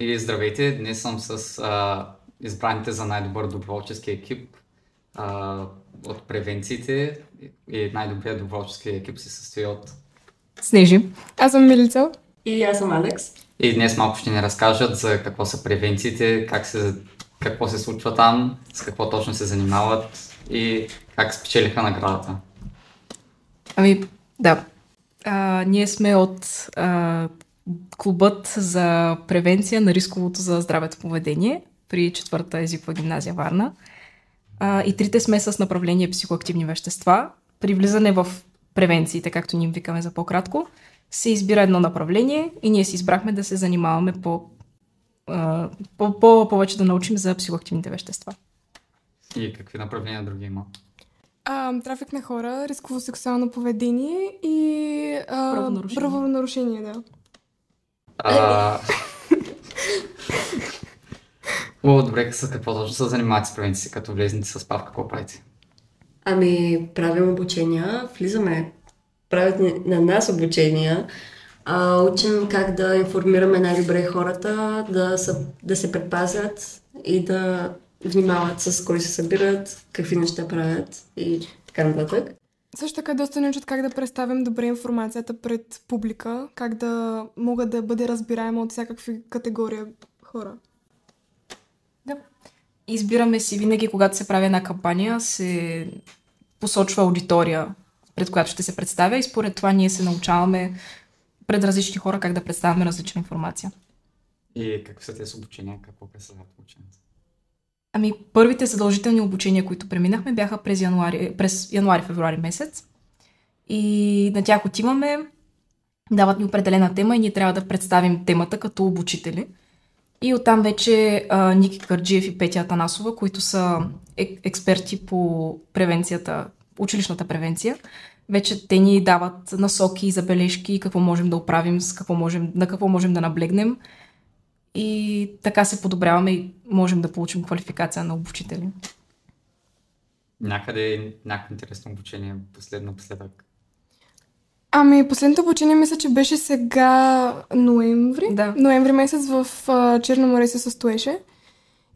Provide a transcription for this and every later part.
И здравейте, днес съм с а, избраните за най-добър доброволчески екип а, от превенциите и най-добрият доброволчески екип се състои от... Снежи. Аз съм Милица. И аз съм Алекс. И днес малко ще ни разкажат за какво са превенциите, как се, какво се случва там, с какво точно се занимават и как спечелиха наградата. Ами, да. А, ние сме от а, клубът за превенция на рисковото за здравето поведение при четвърта езикова гимназия Варна. А, и трите сме с направление психоактивни вещества. При влизане в превенциите, както ни им викаме за по-кратко, се избира едно направление и ние си избрахме да се занимаваме по, а, по, по повече да научим за психоактивните вещества. И какви направления други има? А, трафик на хора, рисково сексуално поведение и а, Правонарушение. правонарушение, да. А... О, добре, с какво точно се занимавате с превенции, като влезете с пав, какво правите? Ами, правим обучения, влизаме, правят на нас обучения, а, учим как да информираме най-добре хората, да, са, да се предпазят и да внимават с кой се събират, какви неща правят и така нататък. Също така доста ни учат как да представим добре информацията пред публика, как да могат да бъде разбираема от всякакви категории хора. Да. Избираме си винаги, когато се прави една кампания, се посочва аудитория, пред която ще се представя и според това ние се научаваме пред различни хора как да представяме различна информация. И какви са тези обучения, какво представляват обучението? Ами, първите задължителни обучения, които преминахме, бяха през януари, през януари-февруари месец. И на тях отиваме, дават ни определена тема и ние трябва да представим темата като обучители. И оттам вече а, Ники Карджиев и Петя Атанасова, които са е- експерти по превенцията, училищната превенция, вече те ни дават насоки и забележки, какво можем да оправим, с какво можем, на какво можем да наблегнем. И така се подобряваме и можем да получим квалификация на обучители. Някъде някакво интересно обучение, последно, последък. Ами, последното обучение мисля, че беше сега ноември. Да. Ноември месец в а, Черно море се състоеше.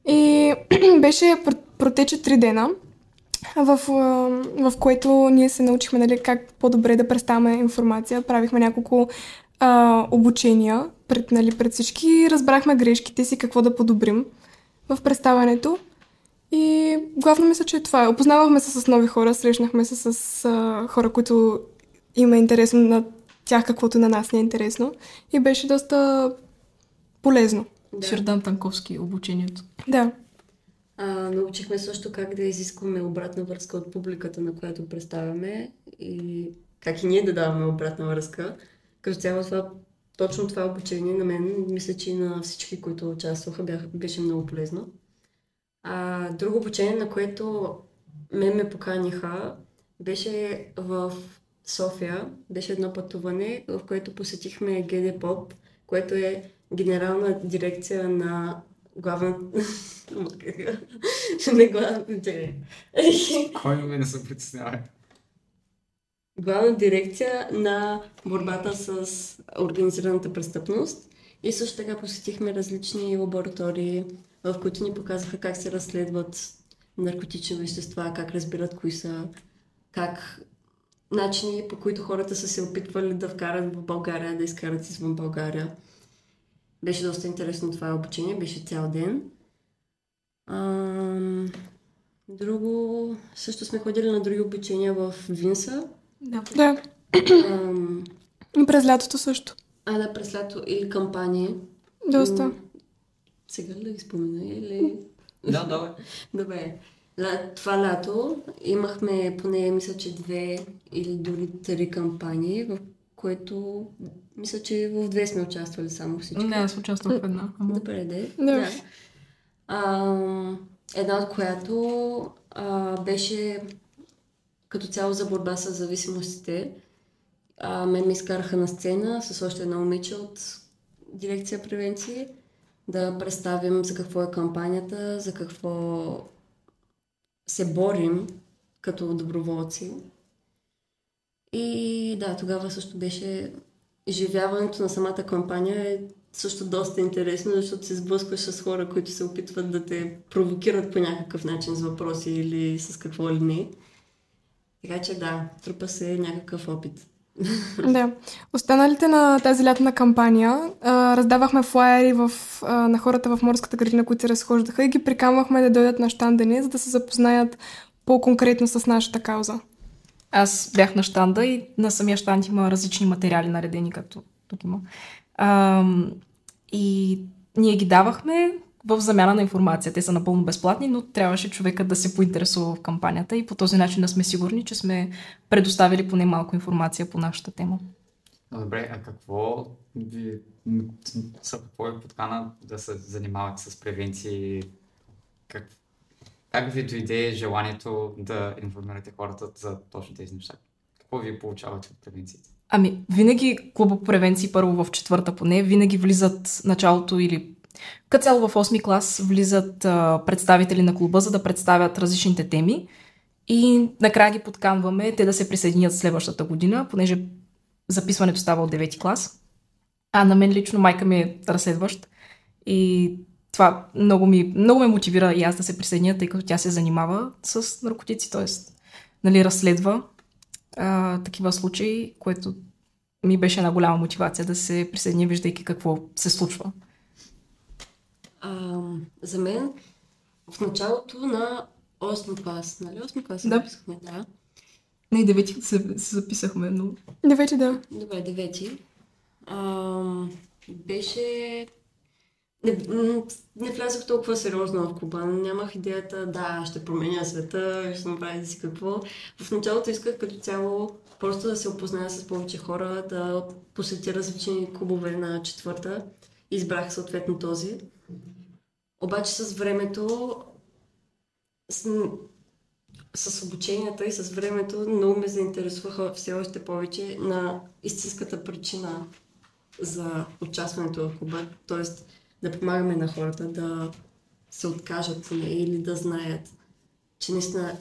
И беше, пр- протече три дена, в, в което ние се научихме нали, как по-добре да представяме информация. Правихме няколко а, обучения пред, нали, пред всички. Разбрахме грешките си, какво да подобрим в представянето. И главно мисля, че това е. Опознавахме се с нови хора, срещнахме се с а, хора, които има интересно на тях, каквото на нас не е интересно. И беше доста полезно. Да. Шердан Танковски обучението. Да. А, научихме също как да изискваме обратна връзка от публиката, на която представяме и как и ние да даваме обратна връзка. Като цяло това, точно това обучение на мен, мисля, че и на всички, които участваха, бяха, беше много полезно. А, друго обучение, на което мен ме поканиха, беше в София. Беше едно пътуване, в което посетихме ГД Поп, което е генерална дирекция на главна... не главната... Кой ме не се притеснява? Главна дирекция на борбата с организираната престъпност. И също така посетихме различни лаборатории, в които ни показаха как се разследват наркотични вещества, как разбират кои са, как начини по които хората са се опитвали да вкарат в България, да изкарат извън България. Беше доста интересно това обучение, беше цял ден. Ам, друго, също сме ходили на други обучения в Винса. Да. Да. Ам, И през лятото също. а, да, през лято или кампании. Доста. М, Сега ли да ги спомена или... Да, да. Добре. Ла, това лято имахме поне, мисля, че две или дори три кампании, в което мисля, че в две сме участвали само всички. Не, аз участвах в една. Ама... Добре, де. Да. А, една от която а, беше като цяло за борба с зависимостите. А, мен ме изкараха на сцена с още едно момиче от дирекция превенции да представим за какво е кампанията, за какво се борим като доброволци. И да, тогава също беше изживяването на самата кампания е също доста интересно, защото се сблъскваш с хора, които се опитват да те провокират по някакъв начин с въпроси или с какво ли не. Така че да, трупа се някакъв опит. Да. Останалите на тази лятна кампания а, раздавахме флайери в, а, на хората в морската градина, които се разхождаха и ги приканвахме да дойдат на щанда ни, за да се запознаят по-конкретно с нашата кауза. Аз бях на щанда и на самия щанд има различни материали наредени, както тук има. А, и ние ги давахме в замяна на информация. Те са напълно безплатни, но трябваше човека да се поинтересува в кампанията и по този начин да сме сигурни, че сме предоставили поне малко информация по нашата тема. Добре, а какво ви, са какво ви подкана да се занимавате с превенции? Как, как ви дойде желанието да информирате хората за точно тези неща? Какво ви получавате от превенциите? Ами, винаги клуба по превенции, първо в четвърта поне, винаги влизат началото или като цяло в 8 клас влизат представители на клуба, за да представят различните теми и накрая ги подканваме те да се присъединят следващата година, понеже записването става от 9 клас. А на мен лично майка ми е разследващ и това много, ми, много ме мотивира и аз да се присъединя, тъй като тя се занимава с наркотици, т.е. Нали, разследва а, такива случаи, което ми беше една голяма мотивация да се присъединя, виждайки какво се случва. А, за мен в началото на 8 клас, нали 8 клас Да. записахме, да. Не, девети се, се записахме, но... Девети, да. Добре, девети. А, беше... Не, не влязох толкова сериозно в клуба. Нямах идеята, да, ще променя света, ще направя да си какво. В началото исках като цяло просто да се опозная с повече хора, да посетя различни клубове на четвърта. Избрах съответно този. Обаче с времето, с, с обученията и с времето много ме заинтересуваха все още повече на истинската причина за участването в клуба, т.е. да помагаме на хората да се откажат или да знаят, че наистина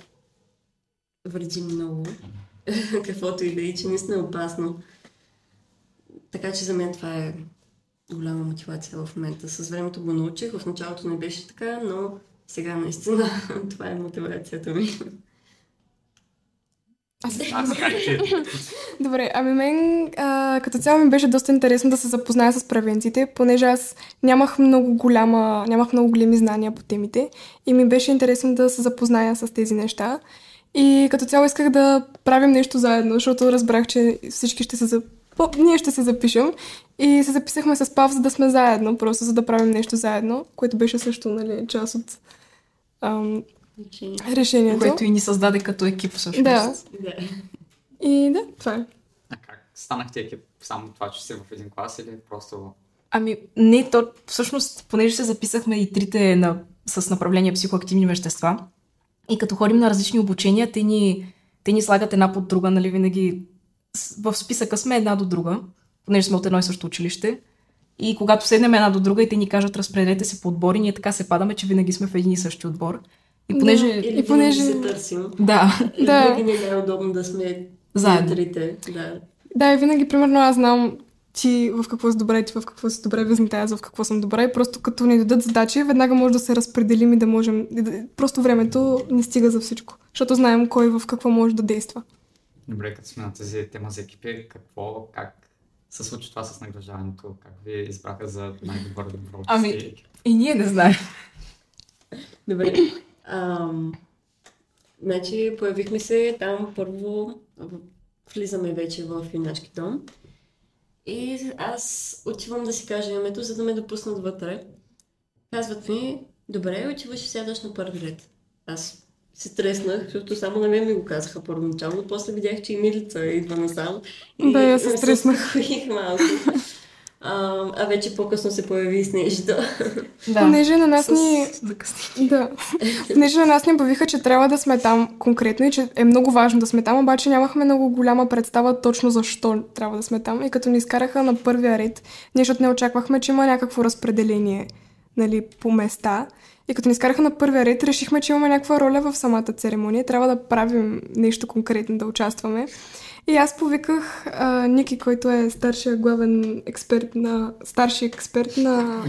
вреди много, каквото и да е, че наистина е опасно. Така че за мен това е голяма мотивация в момента. С времето го научих, в началото не беше така, но сега наистина това е мотивацията ми. Аз как че... Добре, ами мен а, като цяло ми беше доста интересно да се запозная с превенциите, понеже аз нямах много голяма, нямах много големи знания по темите и ми беше интересно да се запозная с тези неща. И като цяло исках да правим нещо заедно, защото разбрах, че всички ще се. По, ние ще се запишем и се записахме с Пав, за да сме заедно, просто за да правим нещо заедно, което беше също нали, част от ам, решението. Което и ни създаде като екип всъщност. Да. Да. И да, това е. А как станахте екип? Само това, че сте в един клас или просто... Ами, не, то всъщност, понеже се записахме и трите на, с направление психоактивни вещества, и като ходим на различни обучения, те ни, те ни слагат една под друга, нали, винаги в списъка сме една до друга, понеже сме от едно и също училище. И когато седнем една до друга и те ни кажат разпределете се по отбори, ние така се падаме, че винаги сме в един и същи отбор. И понеже... Да. Или И понеже- се търсим. Да, Да. Винаги ни е най-удобно да сме Заедно. трите. Да. Да, и винаги, примерно, аз знам ти в какво си добре, ти в какво си добре, вие знаете аз в какво съм добре. Просто като ни дадат задачи, веднага може да се разпределим и да можем... Просто времето не стига за всичко. Защото знаем кой в какво може да действа. Добре, като сме на тази тема за екипи, какво, как се случи това с награждаването? Как ви избраха за най-добър доброволчески Ами- екип? и ние не знаем. Добре. Ам, значи, появихме се там първо, влизаме вече в юначки дом. И аз отивам да си кажа името, за да ме допуснат вътре. Казват ми, добре, отиваш и сядаш на първи ред. Аз се стреснах, защото само на мен ми го казаха първоначално, после видях, че и Милица идва насам. И Да, аз се стреснах. успокоих малко. А, а вече по-късно се появи и Снежда. Да. Понеже на нас ни... С закъснение. Да. Понеже на нас ни обявиха, че трябва да сме там конкретно и че е много важно да сме там, обаче нямахме много голяма представа точно защо трябва да сме там. И като ни изкараха на първия ред, ние защото не очаквахме, че има някакво разпределение нали, по места. И като ни скараха на първия ред, решихме, че имаме някаква роля в самата церемония. Трябва да правим нещо конкретно, да участваме. И аз повиках а, Ники, който е старшия главен експерт на... Старши експерт на...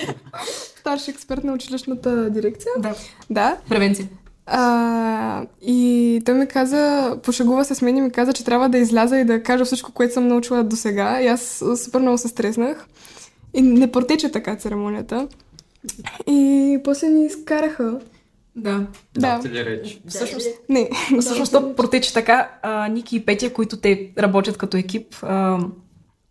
старши експерт на училищната дирекция. Да. Да. Превенция. А, и той ми каза, пошегува се с мен и ми каза, че трябва да изляза и да кажа всичко, което съм научила до сега. И аз супер много се стреснах. И не протече така церемонията. И после ни изкараха. Да. Да. Да, ли реч? Всъщност, Не. Всъщност то протече така. А, Ники и Петя, които те работят като екип, а,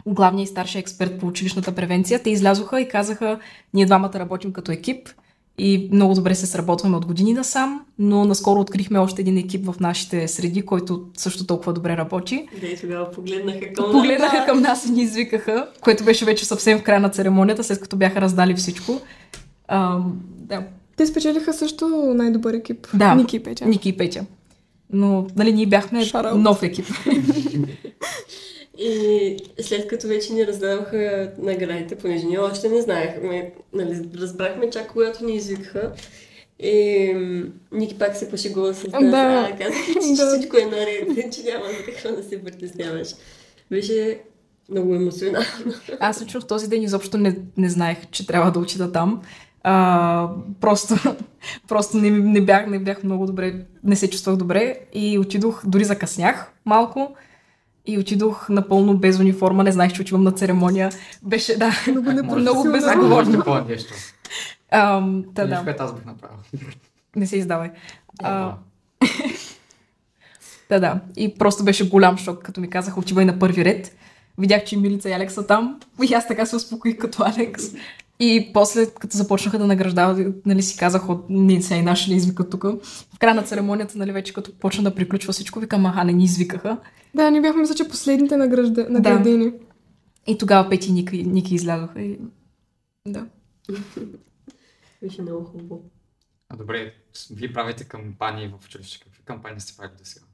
главният и старшия експерт по училищната превенция, те излязоха и казаха, ние двамата работим като екип и много добре се сработваме от години насам, но наскоро открихме още един екип в нашите среди, който също толкова добре работи. Да, и тогава погледнаха към Погледнаха към нас и ни извикаха, което беше вече съвсем в края на церемонията, след като бяха раздали всичко. А, да, Те спечелиха също най-добър екип. Да. Ники и Петя. Ники и Петя. Но, нали, ние бяхме out. нов екип. И след като вече ни раздаваха наградите, понеже ние още не знаехме, нали, разбрахме чак когато ни извикаха. И Ники пак се пошегува с нас. Да. А, казах, че Да. всичко е наред, че няма за какво да се притесняваш. Беше много емоционално. Аз лично в този ден изобщо не, не знаех, че трябва да отида там. А, просто просто не, не, бях, не бях много добре, не се чувствах добре и отидох, дори закъснях малко и отидох напълно без униформа, не знаех, че отивам на церемония. Беше, да, Много Може много безотговорно. Може такова нещо. Ам, та, Нещо, да, което аз бих направил. не се издавай. А, Ева. Да, да. И просто беше голям шок, като ми казаха, отивай на първи ред. Видях, че Милица и Алекс са там. И аз така се успокоих като Алекс. И после, като започнаха да награждават, нали си казах, от ние сега и наши не извикат тук. В края на церемонията, нали вече като почна да приключва всичко, викам, аха, не ни извикаха. Да, ние бяхме, мисля, че последните награжда... наградени. И тогава Пети и Ники, Ники излязоха и... Да. Беше много хубаво. А добре, вие правите кампании в училище. Какви кампании сте правили до сега?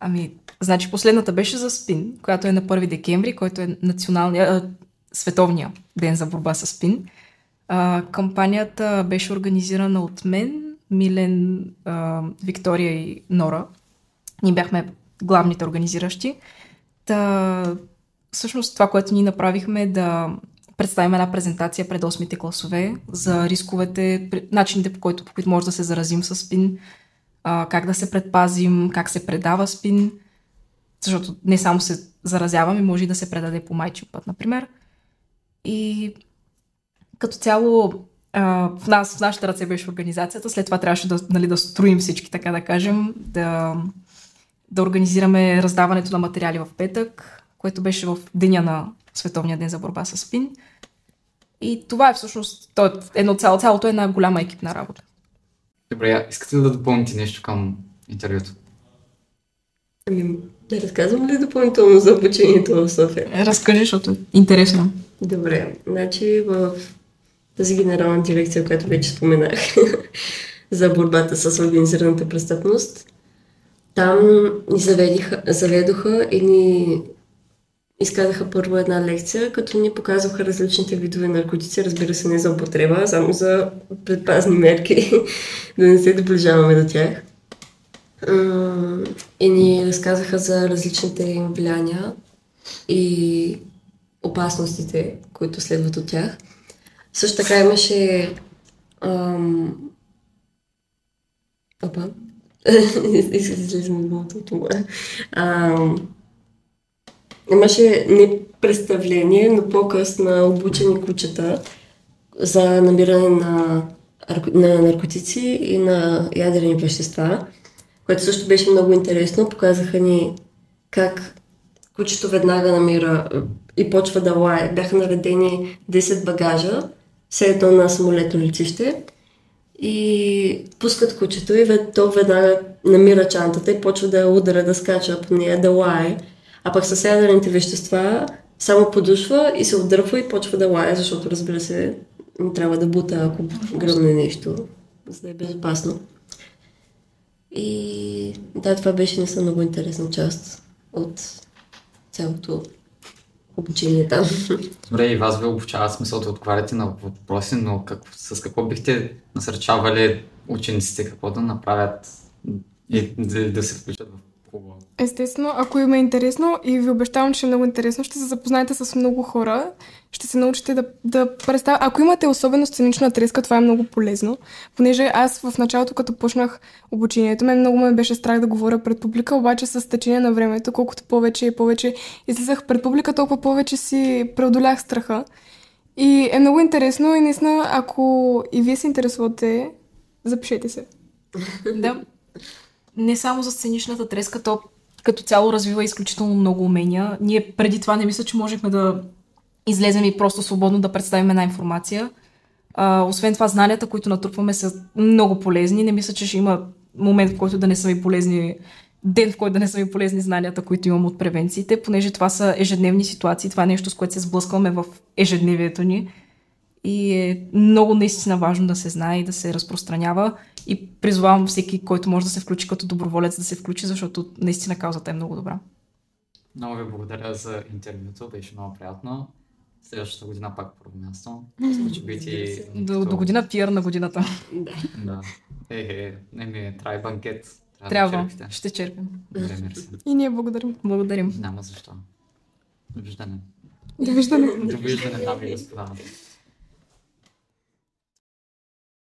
Ами, значи последната беше за СПИН, която е на 1 декември, който е националния, световния ден за борба с СПИН. А, кампанията беше организирана от мен, Милен, а, Виктория и Нора. Ние бяхме главните организиращи. Та, всъщност това, което ние направихме е да представим една презентация пред 8-те класове за рисковете, начините по които, по които може да се заразим с СПИН, а, как да се предпазим, как се предава спин, защото не само се заразяваме, може и да се предаде по майчин път, например. И като цяло а, в, нас, в нашите ръце беше организацията, след това трябваше да, нали, да строим всички, така да кажем, да, да организираме раздаването на материали в петък, което беше в деня на Световния ден за борба с спин. И това е всъщност то е едно цяло, цялото е една голяма екипна работа. Добре, искате ли да допълните нещо към интервюто? Ами, да разказвам ли допълнително за обучението в София? Разкажи, защото е интересно. Добре, значи в тази генерална дирекция, която вече споменах за борбата с организираната престъпност, там ни заведиха, заведоха и ни изказаха първо една лекция, като ни показваха различните видове наркотици, разбира се не за употреба, а само за предпазни мерки, да не се доближаваме до тях. И ни разказаха за различните им влияния и опасностите, които следват от тях. Също така имаше ам... Опа. Излиза ми думата от. Ам... Имаше не представление, но показ на обучени кучета за намиране на, на наркотици и на ядрени вещества, което също беше много интересно. Показаха ни как кучето веднага намира е, и почва да лае. Бяха наредени 10 багажа, все едно на самолетно летище и пускат кучето и то веднага намира чантата и почва да удара, да скача по нея, да лае. А пък с ядрените вещества само подушва и се отдърпва и почва да лае, защото разбира се не трябва да бута, ако гръмне нещо, за да е безопасно. И да, това беше не са много интересна част от цялото обучение там. Добре, и вас ви обучава смисъл да отговаряте на въпроси, но как, с какво бихте насърчавали учениците какво да направят и да, да се включат в клуба? Естествено, ако им е интересно и ви обещавам, че е много интересно, ще се запознаете с много хора, ще се научите да, да представя. Ако имате особено сценична треска, това е много полезно, понеже аз в началото, като почнах обучението, мен много ме беше страх да говоря пред публика, обаче с течение на времето, колкото повече и повече излизах пред публика, толкова повече си преодолях страха. И е много интересно и наистина, ако и вие се интересувате, запишете се. Да. Не само за сценичната треска, то като цяло развива изключително много умения. Ние преди това не мисля, че можехме да излезем и просто свободно да представим една информация. А, освен това, знанията, които натрупваме, са много полезни. Не мисля, че ще има момент, в който да не са ми полезни, ден, в който да не са ми полезни знанията, които имам от превенциите, понеже това са ежедневни ситуации. Това е нещо, с което се сблъскваме в ежедневието ни. И е много наистина важно да се знае и да се разпространява. И призовавам всеки, който може да се включи като доброволец, да се включи, защото наистина каузата е много добра. Много ви благодаря за интервюто, беше много приятно. Следващата година пак първо място. Ще би ти... До, до година пиер на годината. Да. Да. Е, е, не ми, трябва и банкет. Трябва. Да черпите. Ще черпим. Добре, мерси. И ние благодарим. Благодарим. Няма защо. Довиждане. Довиждане. Довиждане, дами и господа.